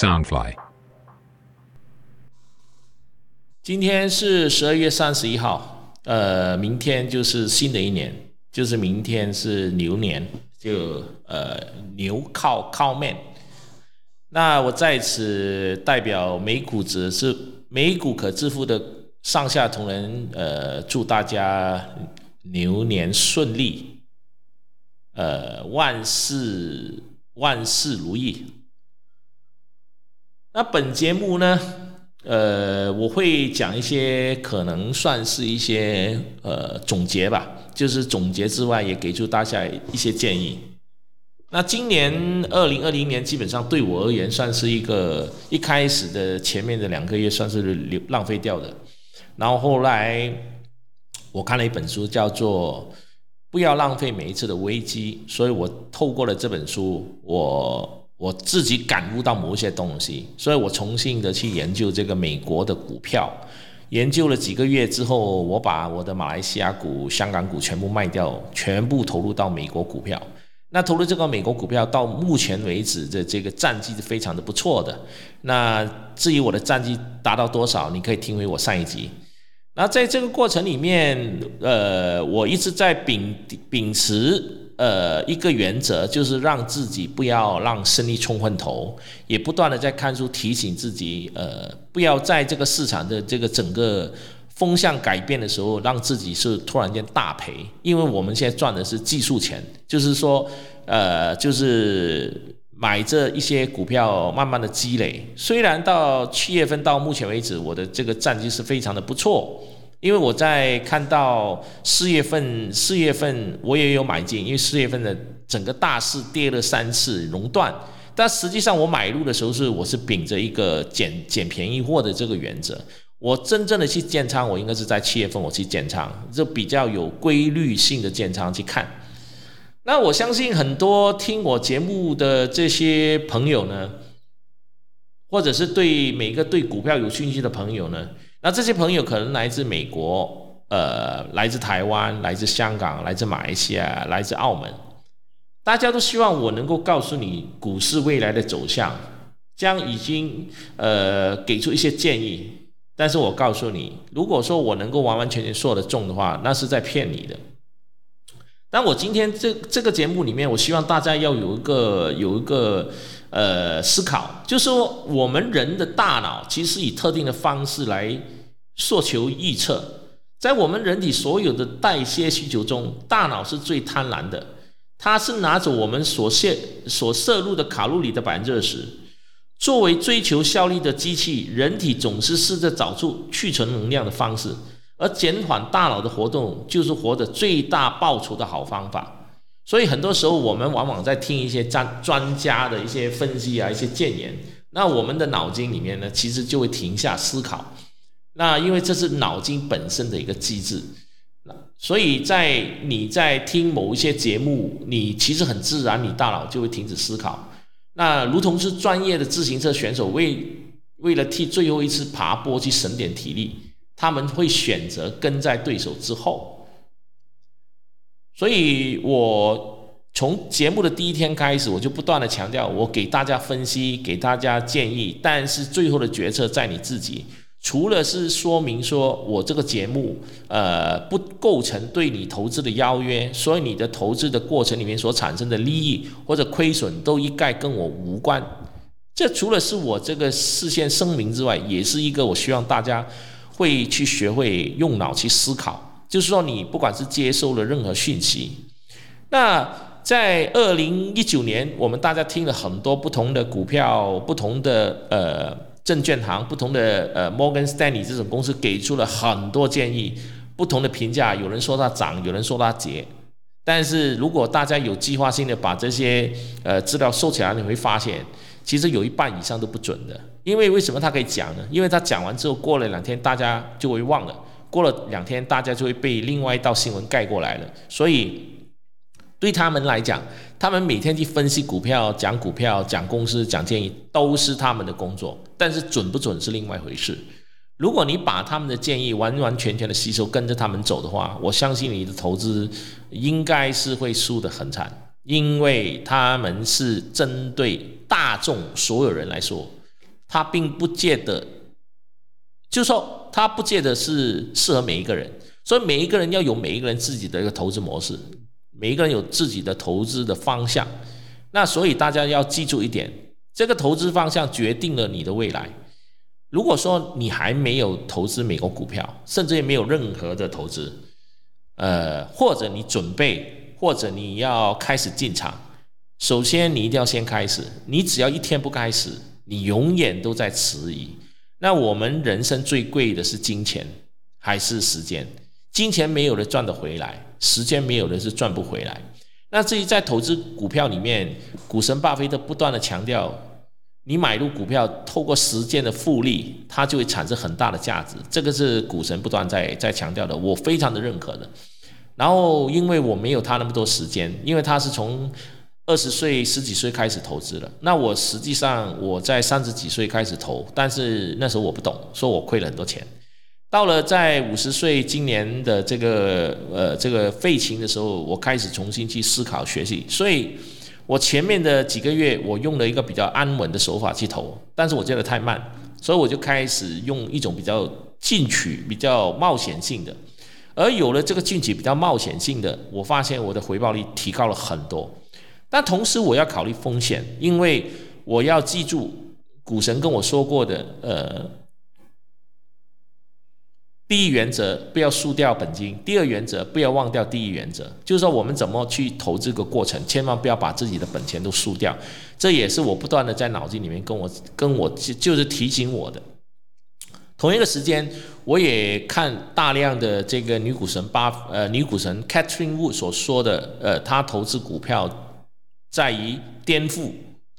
Soundfly。今天是十二月三十一号，呃，明天就是新的一年，就是明天是牛年，就呃牛靠靠面。那我在此代表美股指是美股可致富的上下同仁，呃，祝大家牛年顺利，呃，万事万事如意。那本节目呢，呃，我会讲一些可能算是一些呃总结吧，就是总结之外，也给出大家一些建议。那今年二零二零年基本上对我而言算是一个一开始的前面的两个月算是流浪费掉的，然后后来我看了一本书叫做《不要浪费每一次的危机》，所以我透过了这本书，我。我自己感悟到某些东西，所以我重新的去研究这个美国的股票，研究了几个月之后，我把我的马来西亚股、香港股全部卖掉，全部投入到美国股票。那投入这个美国股票到目前为止的这个战绩是非常的不错的。那至于我的战绩达到多少，你可以听回我上一集。那在这个过程里面，呃，我一直在秉秉持。呃，一个原则就是让自己不要让生意冲昏头，也不断的在看书提醒自己，呃，不要在这个市场的这个整个风向改变的时候，让自己是突然间大赔。因为我们现在赚的是技术钱，就是说，呃，就是买这一些股票，慢慢的积累。虽然到七月份到目前为止，我的这个战绩是非常的不错。因为我在看到四月份，四月份我也有买进，因为四月份的整个大市跌了三次熔断，但实际上我买入的时候是我是秉着一个捡捡便宜货的这个原则，我真正的去建仓，我应该是在七月份我去建仓，就比较有规律性的建仓去看。那我相信很多听我节目的这些朋友呢，或者是对每个对股票有兴趣的朋友呢。那这些朋友可能来自美国，呃，来自台湾，来自香港，来自马来西亚，来自澳门，大家都希望我能够告诉你股市未来的走向，将已经呃给出一些建议。但是我告诉你，如果说我能够完完全全说得中的话，那是在骗你的。但我今天这这个节目里面，我希望大家要有一个有一个。呃，思考就是说，我们人的大脑其实以特定的方式来诉求预测。在我们人体所有的代谢需求中，大脑是最贪婪的，它是拿走我们所摄所摄入的卡路里的百分之二十。作为追求效率的机器，人体总是试着找出去存能量的方式，而减缓大脑的活动，就是活得最大报酬的好方法。所以很多时候，我们往往在听一些专专家的一些分析啊，一些谏言，那我们的脑筋里面呢，其实就会停下思考。那因为这是脑筋本身的一个机制，那所以在你在听某一些节目，你其实很自然，你大脑就会停止思考。那如同是专业的自行车选手，为为了替最后一次爬坡去省点体力，他们会选择跟在对手之后。所以，我从节目的第一天开始，我就不断的强调，我给大家分析，给大家建议，但是最后的决策在你自己。除了是说明说我这个节目，呃，不构成对你投资的邀约，所以你的投资的过程里面所产生的利益或者亏损，都一概跟我无关。这除了是我这个事先声明之外，也是一个我希望大家会去学会用脑去思考。就是说，你不管是接收了任何讯息，那在二零一九年，我们大家听了很多不同的股票、不同的呃证券行、不同的呃摩根斯丹利这种公司给出了很多建议，不同的评价，有人说它涨，有人说它跌。但是如果大家有计划性的把这些呃资料收起来，你会发现，其实有一半以上都不准的。因为为什么他可以讲呢？因为他讲完之后，过了两天，大家就会忘了。过了两天，大家就会被另外一道新闻盖过来了。所以对他们来讲，他们每天去分析股票、讲股票、讲公司、讲建议，都是他们的工作。但是准不准是另外一回事。如果你把他们的建议完完全全的吸收，跟着他们走的话，我相信你的投资应该是会输得很惨，因为他们是针对大众所有人来说。他并不见得，就说它不见得是适合每一个人。所以每一个人要有每一个人自己的一个投资模式，每一个人有自己的投资的方向。那所以大家要记住一点，这个投资方向决定了你的未来。如果说你还没有投资美国股票，甚至也没有任何的投资，呃，或者你准备，或者你要开始进场，首先你一定要先开始。你只要一天不开始，你永远都在迟疑。那我们人生最贵的是金钱还是时间？金钱没有的赚得回来，时间没有的是赚不回来。那至于在投资股票里面，股神巴菲特不断的强调，你买入股票透过时间的复利，它就会产生很大的价值。这个是股神不断在在强调的，我非常的认可的。然后因为我没有他那么多时间，因为他是从二十岁十几岁开始投资了，那我实际上我在三十几岁开始投，但是那时候我不懂，说我亏了很多钱。到了在五十岁今年的这个呃这个废寝的时候，我开始重新去思考学习，所以我前面的几个月我用了一个比较安稳的手法去投，但是我觉得太慢，所以我就开始用一种比较进取、比较冒险性的，而有了这个进取、比较冒险性的，我发现我的回报率提高了很多，但同时我要考虑风险，因为我要记住股神跟我说过的呃。第一原则，不要输掉本金；第二原则，不要忘掉第一原则。就是说，我们怎么去投这个过程，千万不要把自己的本钱都输掉。这也是我不断的在脑筋里面跟我跟我就是提醒我的。同一个时间，我也看大量的这个女股神巴呃女股神 Catherine Wood 所说的，呃，她投资股票在于颠覆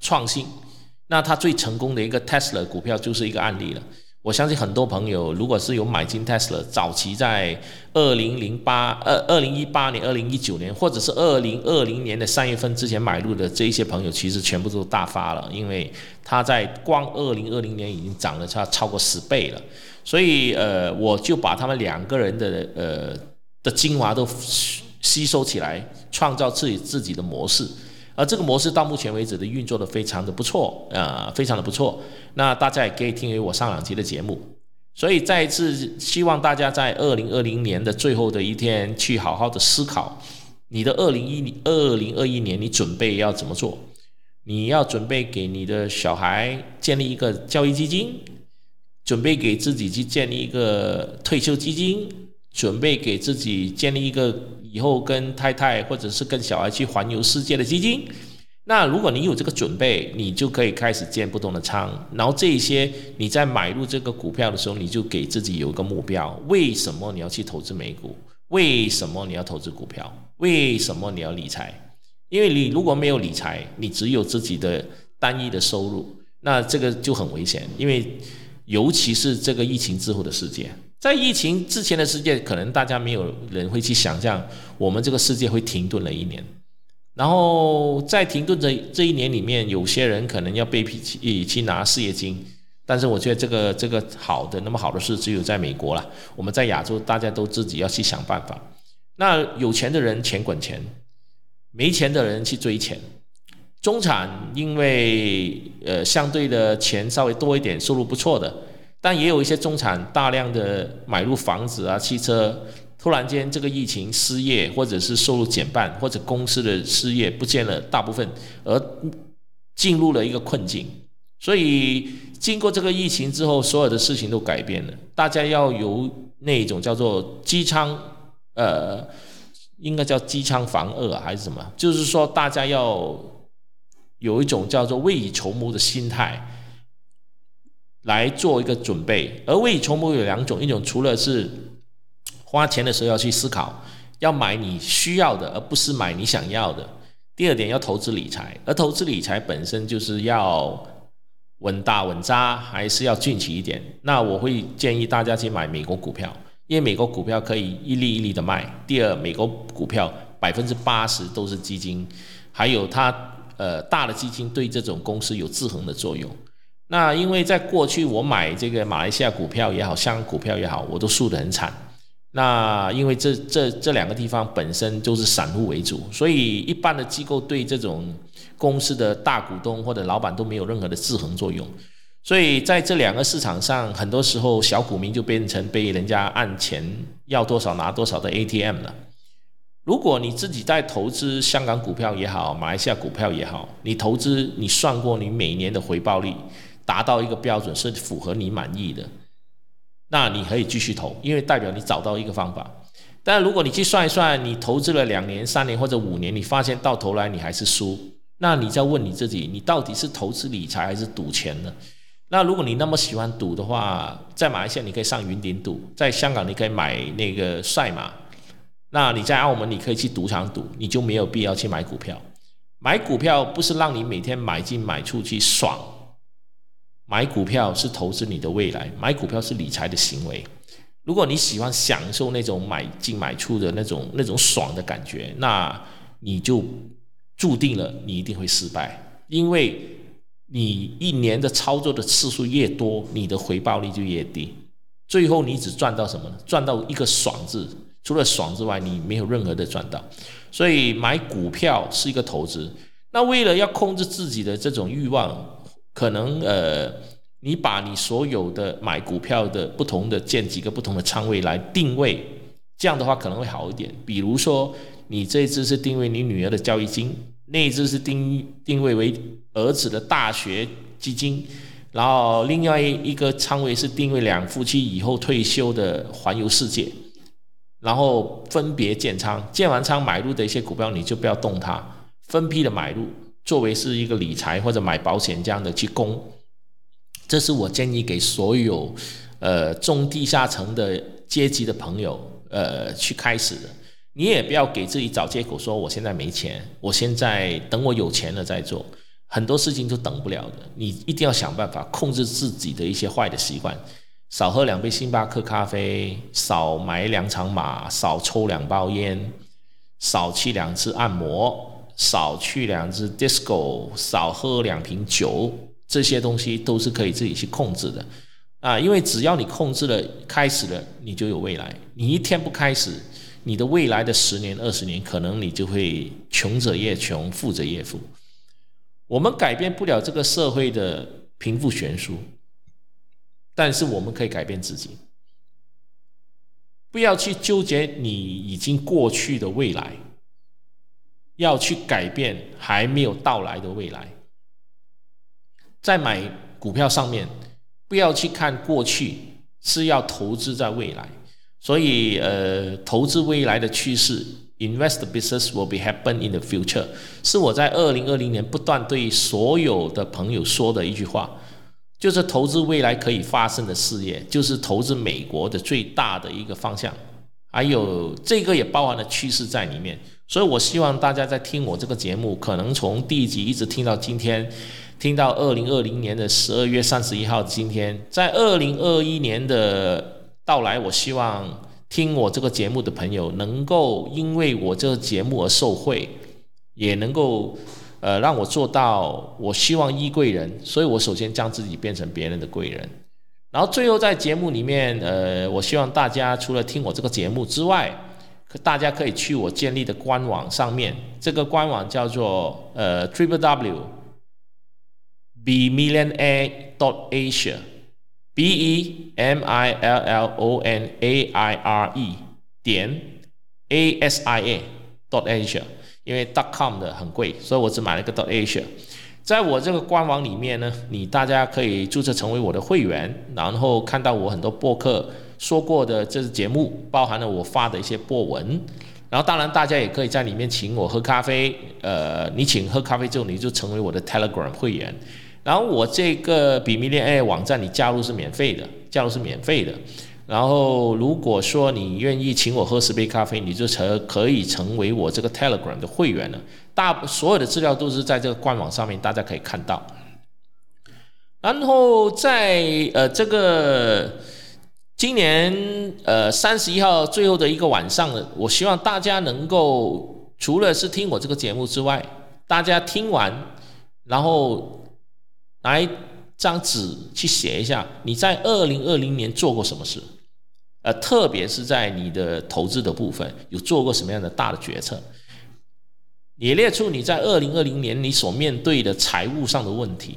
创新。那她最成功的一个 Tesla 股票就是一个案例了。我相信很多朋友，如果是有买进 Tesla，早期在二零零八、二二零一八年、二零一九年，或者是二零二零年的三月份之前买入的这一些朋友，其实全部都大发了，因为它在光二零二零年已经涨了差超过十倍了。所以，呃，我就把他们两个人的呃的精华都吸收起来，创造自己自己的模式。而这个模式到目前为止的运作的非常的不错，呃，非常的不错。那大家也可以听为我上两期的节目。所以再一次希望大家在二零二零年的最后的一天去好好的思考，你的二零一二零二一年你准备要怎么做？你要准备给你的小孩建立一个教育基金，准备给自己去建立一个退休基金，准备给自己建立一个。以后跟太太或者是跟小孩去环游世界的基金，那如果你有这个准备，你就可以开始建不同的仓。然后这一些你在买入这个股票的时候，你就给自己有一个目标：为什么你要去投资美股？为什么你要投资股票？为什么你要理财？因为你如果没有理财，你只有自己的单一的收入，那这个就很危险。因为尤其是这个疫情之后的世界。在疫情之前的世界，可能大家没有人会去想象，我们这个世界会停顿了一年。然后在停顿这这一年里面，有些人可能要被逼去去拿失业金。但是我觉得这个这个好的那么好的事，只有在美国了。我们在亚洲，大家都自己要去想办法。那有钱的人钱滚钱，没钱的人去追钱。中产因为呃相对的钱稍微多一点，收入不错的。但也有一些中产大量的买入房子啊、汽车，突然间这个疫情失业，或者是收入减半，或者公司的失业不见了大部分，而进入了一个困境。所以经过这个疫情之后，所有的事情都改变了。大家要有那种叫做机仓，呃，应该叫机仓防恶还是什么？就是说大家要有一种叫做未雨绸缪的心态。来做一个准备，而未雨绸缪有两种，一种除了是花钱的时候要去思考，要买你需要的，而不是买你想要的。第二点要投资理财，而投资理财本身就是要稳大稳扎，还是要进取一点。那我会建议大家去买美国股票，因为美国股票可以一粒一粒的卖。第二，美国股票百分之八十都是基金，还有它呃大的基金对这种公司有制衡的作用。那因为在过去我买这个马来西亚股票也好，香港股票也好，我都输得很惨。那因为这这这两个地方本身就是散户为主，所以一般的机构对这种公司的大股东或者老板都没有任何的制衡作用。所以在这两个市场上，很多时候小股民就变成被人家按钱要多少拿多少的 ATM 了。如果你自己在投资香港股票也好，马来西亚股票也好，你投资你算过你每年的回报率达到一个标准是符合你满意的，那你可以继续投，因为代表你找到一个方法。但如果你去算一算，你投资了两年、三年或者五年，你发现到头来你还是输，那你再问你自己，你到底是投资理财还是赌钱呢？那如果你那么喜欢赌的话，在马来西亚你可以上云顶赌，在香港你可以买那个赛马，那你在澳门你可以去赌场赌，你就没有必要去买股票。买股票不是让你每天买进买出去爽，买股票是投资你的未来，买股票是理财的行为。如果你喜欢享受那种买进买出的那种那种爽的感觉，那你就注定了你一定会失败，因为你一年的操作的次数越多，你的回报率就越低，最后你只赚到什么呢？赚到一个爽字，除了爽之外，你没有任何的赚到。所以买股票是一个投资，那为了要控制自己的这种欲望，可能呃。你把你所有的买股票的不同的建几个不同的仓位来定位，这样的话可能会好一点。比如说，你这一支是定位你女儿的教育金，那一支是定定位为儿子的大学基金，然后另外一个仓位是定位两夫妻以后退休的环游世界，然后分别建仓，建完仓买入的一些股票你就不要动它，分批的买入，作为是一个理财或者买保险这样的去供。这是我建议给所有，呃，中地下层的阶级的朋友，呃，去开始的。你也不要给自己找借口，说我现在没钱，我现在等我有钱了再做。很多事情都等不了的，你一定要想办法控制自己的一些坏的习惯，少喝两杯星巴克咖啡，少买两场马，少抽两包烟，少去两次按摩，少去两次 disco，少喝两瓶酒。这些东西都是可以自己去控制的，啊，因为只要你控制了，开始了，你就有未来。你一天不开始，你的未来的十年、二十年，可能你就会穷者越穷，富者越富。我们改变不了这个社会的贫富悬殊，但是我们可以改变自己。不要去纠结你已经过去的未来，要去改变还没有到来的未来。在买股票上面，不要去看过去，是要投资在未来。所以，呃，投资未来的趋势，invest business will be happen in the future，是我在二零二零年不断对所有的朋友说的一句话，就是投资未来可以发生的事业，就是投资美国的最大的一个方向。还有这个也包含了趋势在里面。所以我希望大家在听我这个节目，可能从第一集一直听到今天。听到二零二零年的十二月三十一号，今天在二零二一年的到来，我希望听我这个节目的朋友能够因为我这个节目而受惠，也能够呃让我做到我希望依贵人，所以我首先将自己变成别人的贵人，然后最后在节目里面，呃，我希望大家除了听我这个节目之外，可大家可以去我建立的官网上面，这个官网叫做呃 Triple W。b millionaire dot asia b e m i l l o n a i r e 点 a s i a dot asia，因为 dot com 的很贵，所以我只买了一个 dot asia。在我这个官网里面呢，你大家可以注册成为我的会员，然后看到我很多博客说过的这节目，包含了我发的一些博文。然后当然大家也可以在里面请我喝咖啡，呃，你请喝咖啡之后，你就成为我的 Telegram 会员。然后我这个比米链 A 网站你加入是免费的，加入是免费的。然后如果说你愿意请我喝十杯咖啡，你就成可以成为我这个 Telegram 的会员了。大所有的资料都是在这个官网上面，大家可以看到。然后在呃这个今年呃三十一号最后的一个晚上呢，我希望大家能够除了是听我这个节目之外，大家听完然后。拿一张纸去写一下，你在二零二零年做过什么事？呃，特别是在你的投资的部分，有做过什么样的大的决策？也列出你在二零二零年你所面对的财务上的问题，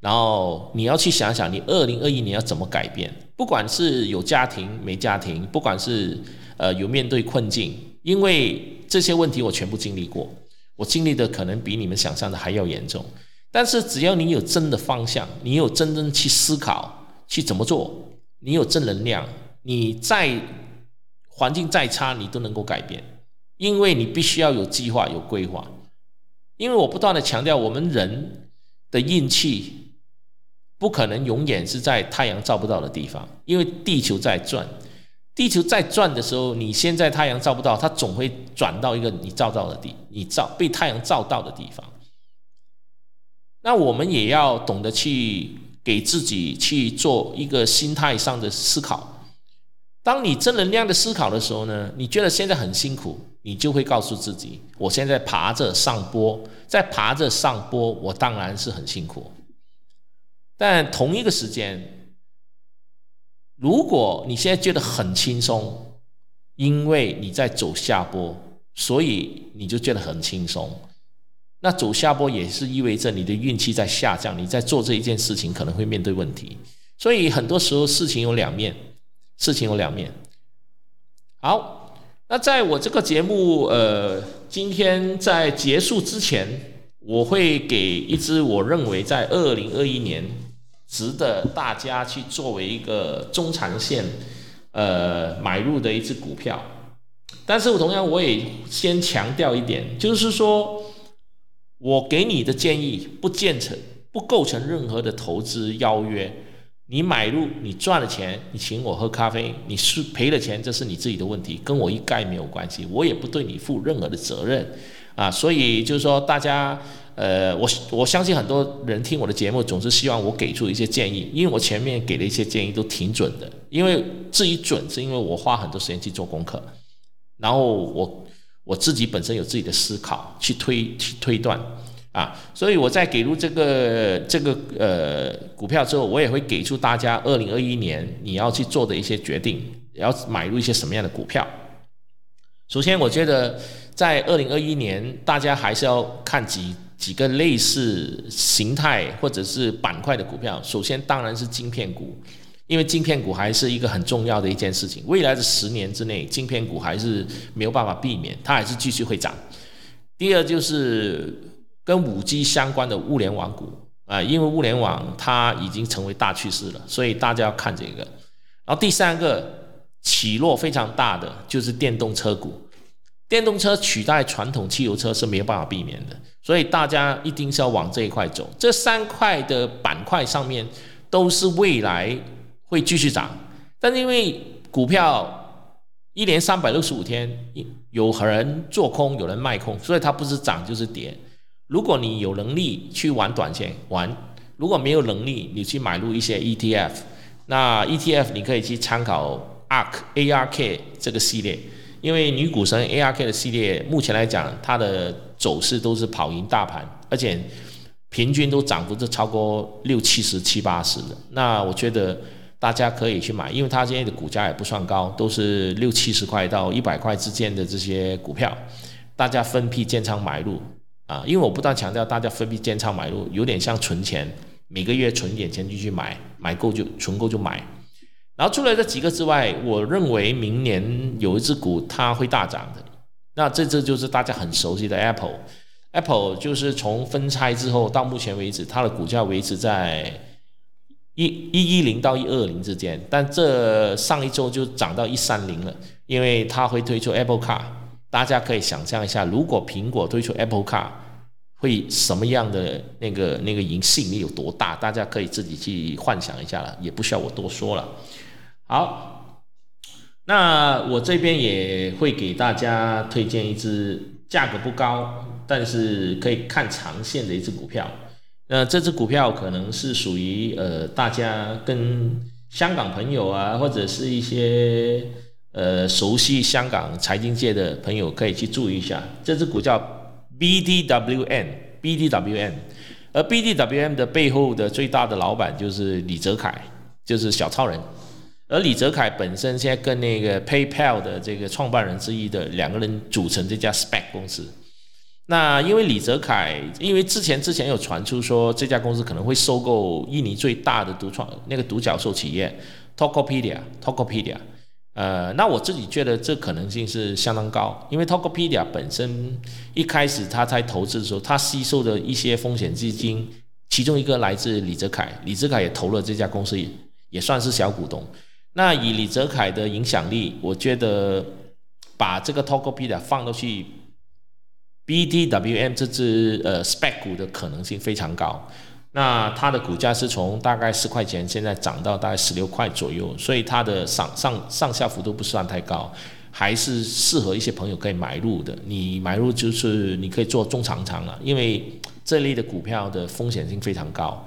然后你要去想想，你二零二一年要怎么改变？不管是有家庭没家庭，不管是呃有面对困境，因为这些问题我全部经历过，我经历的可能比你们想象的还要严重。但是只要你有真的方向，你有真正去思考去怎么做，你有正能量，你再环境再差，你都能够改变，因为你必须要有计划有规划。因为我不断的强调，我们人的运气不可能永远是在太阳照不到的地方，因为地球在转，地球在转的时候，你现在太阳照不到，它总会转到一个你照到的地，你照被太阳照到的地方。那我们也要懂得去给自己去做一个心态上的思考。当你正能量的思考的时候呢，你觉得现在很辛苦，你就会告诉自己：我现在爬着上坡，在爬着上坡，我当然是很辛苦。但同一个时间，如果你现在觉得很轻松，因为你在走下坡，所以你就觉得很轻松。那走下坡也是意味着你的运气在下降，你在做这一件事情可能会面对问题。所以很多时候事情有两面。事情有两面。好，那在我这个节目，呃，今天在结束之前，我会给一支我认为在二零二一年值得大家去作为一个中长线，呃，买入的一只股票。但是我同样我也先强调一点，就是说我给你的建议不建成，不构成任何的投资邀约。你买入，你赚了钱，你请我喝咖啡；你是赔了钱，这是你自己的问题，跟我一概没有关系，我也不对你负任何的责任啊。所以就是说，大家，呃，我我相信很多人听我的节目，总是希望我给出一些建议，因为我前面给的一些建议都挺准的。因为至于准，是因为我花很多时间去做功课，然后我我自己本身有自己的思考去推去推断。啊，所以我在给入这个这个呃股票之后，我也会给出大家二零二一年你要去做的一些决定，要买入一些什么样的股票。首先，我觉得在二零二一年，大家还是要看几几个类似形态或者是板块的股票。首先，当然是晶片股，因为晶片股还是一个很重要的一件事情。未来的十年之内，晶片股还是没有办法避免，它还是继续会涨。第二就是。跟五 G 相关的物联网股啊，因为物联网它已经成为大趋势了，所以大家要看这个。然后第三个起落非常大的就是电动车股，电动车取代传统汽油车是没有办法避免的，所以大家一定是要往这一块走。这三块的板块上面都是未来会继续涨，但是因为股票一年三百六十五天，有人做空，有人卖空，所以它不是涨就是跌。如果你有能力去玩短线玩，如果没有能力，你去买入一些 ETF，那 ETF 你可以去参考 ARK ARK 这个系列，因为女股神 ARK 的系列目前来讲，它的走势都是跑赢大盘，而且平均都涨幅是超过六七十七八十的。那我觉得大家可以去买，因为它现在的股价也不算高，都是六七十块到一百块之间的这些股票，大家分批建仓买入。啊，因为我不断强调，大家分批建仓买入，有点像存钱，每个月存点钱进去买，买够就存够就买。然后除了这几个之外，我认为明年有一只股它会大涨的。那这只就是大家很熟悉的 Apple。Apple 就是从分拆之后到目前为止，它的股价维持在一一一零到一二零之间，但这上一周就涨到一三零了，因为它会推出 Apple Car。大家可以想象一下，如果苹果推出 Apple Car，会什么样的那个那个影吸引力有多大？大家可以自己去幻想一下了，也不需要我多说了。好，那我这边也会给大家推荐一只价格不高，但是可以看长线的一只股票。那这只股票可能是属于呃大家跟香港朋友啊，或者是一些。呃，熟悉香港财经界的朋友可以去注意一下，这只股叫 BDWN，BDWN，而 BDWN 的背后的最大的老板就是李泽楷，就是小超人。而李泽楷本身现在跟那个 PayPal 的这个创办人之一的两个人组成这家 SPAC 公司。那因为李泽楷，因为之前之前有传出说这家公司可能会收购印尼最大的独创那个独角兽企业 Tokopedia，Tokopedia。呃，那我自己觉得这可能性是相当高，因为 Tokopedia 本身一开始他在投资的时候，他吸收的一些风险基金，其中一个来自李泽楷，李泽楷也投了这家公司，也算是小股东。那以李泽楷的影响力，我觉得把这个 Tokopedia 放到去 BTWM 这只呃 spec 股的可能性非常高。那它的股价是从大概十块钱，现在涨到大概十六块左右，所以它的上上上下幅度不算太高，还是适合一些朋友可以买入的。你买入就是你可以做中长长了，因为这类的股票的风险性非常高。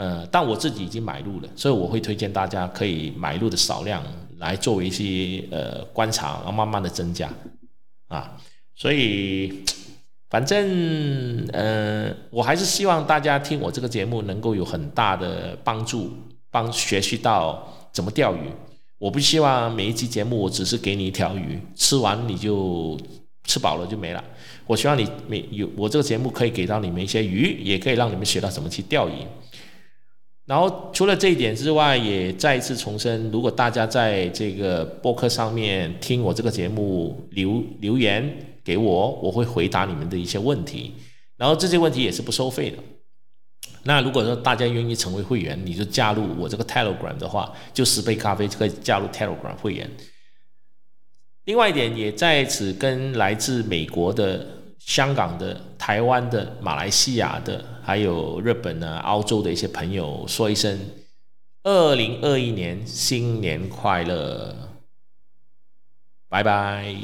呃，但我自己已经买入了，所以我会推荐大家可以买入的少量来作为一些呃观察，然后慢慢的增加啊，所以。反正，呃，我还是希望大家听我这个节目能够有很大的帮助，帮学习到怎么钓鱼。我不希望每一期节目我只是给你一条鱼，吃完你就吃饱了就没了。我希望你每有我这个节目可以给到你们一些鱼，也可以让你们学到怎么去钓鱼。然后除了这一点之外，也再一次重申，如果大家在这个播客上面听我这个节目留留言。给我，我会回答你们的一些问题，然后这些问题也是不收费的。那如果说大家愿意成为会员，你就加入我这个 Telegram 的话，就十杯咖啡就可以加入 Telegram 会员。另外一点，也在此跟来自美国的、香港的、台湾的、马来西亚的，还有日本啊、澳洲的一些朋友说一声：二零二一年新年快乐，拜拜。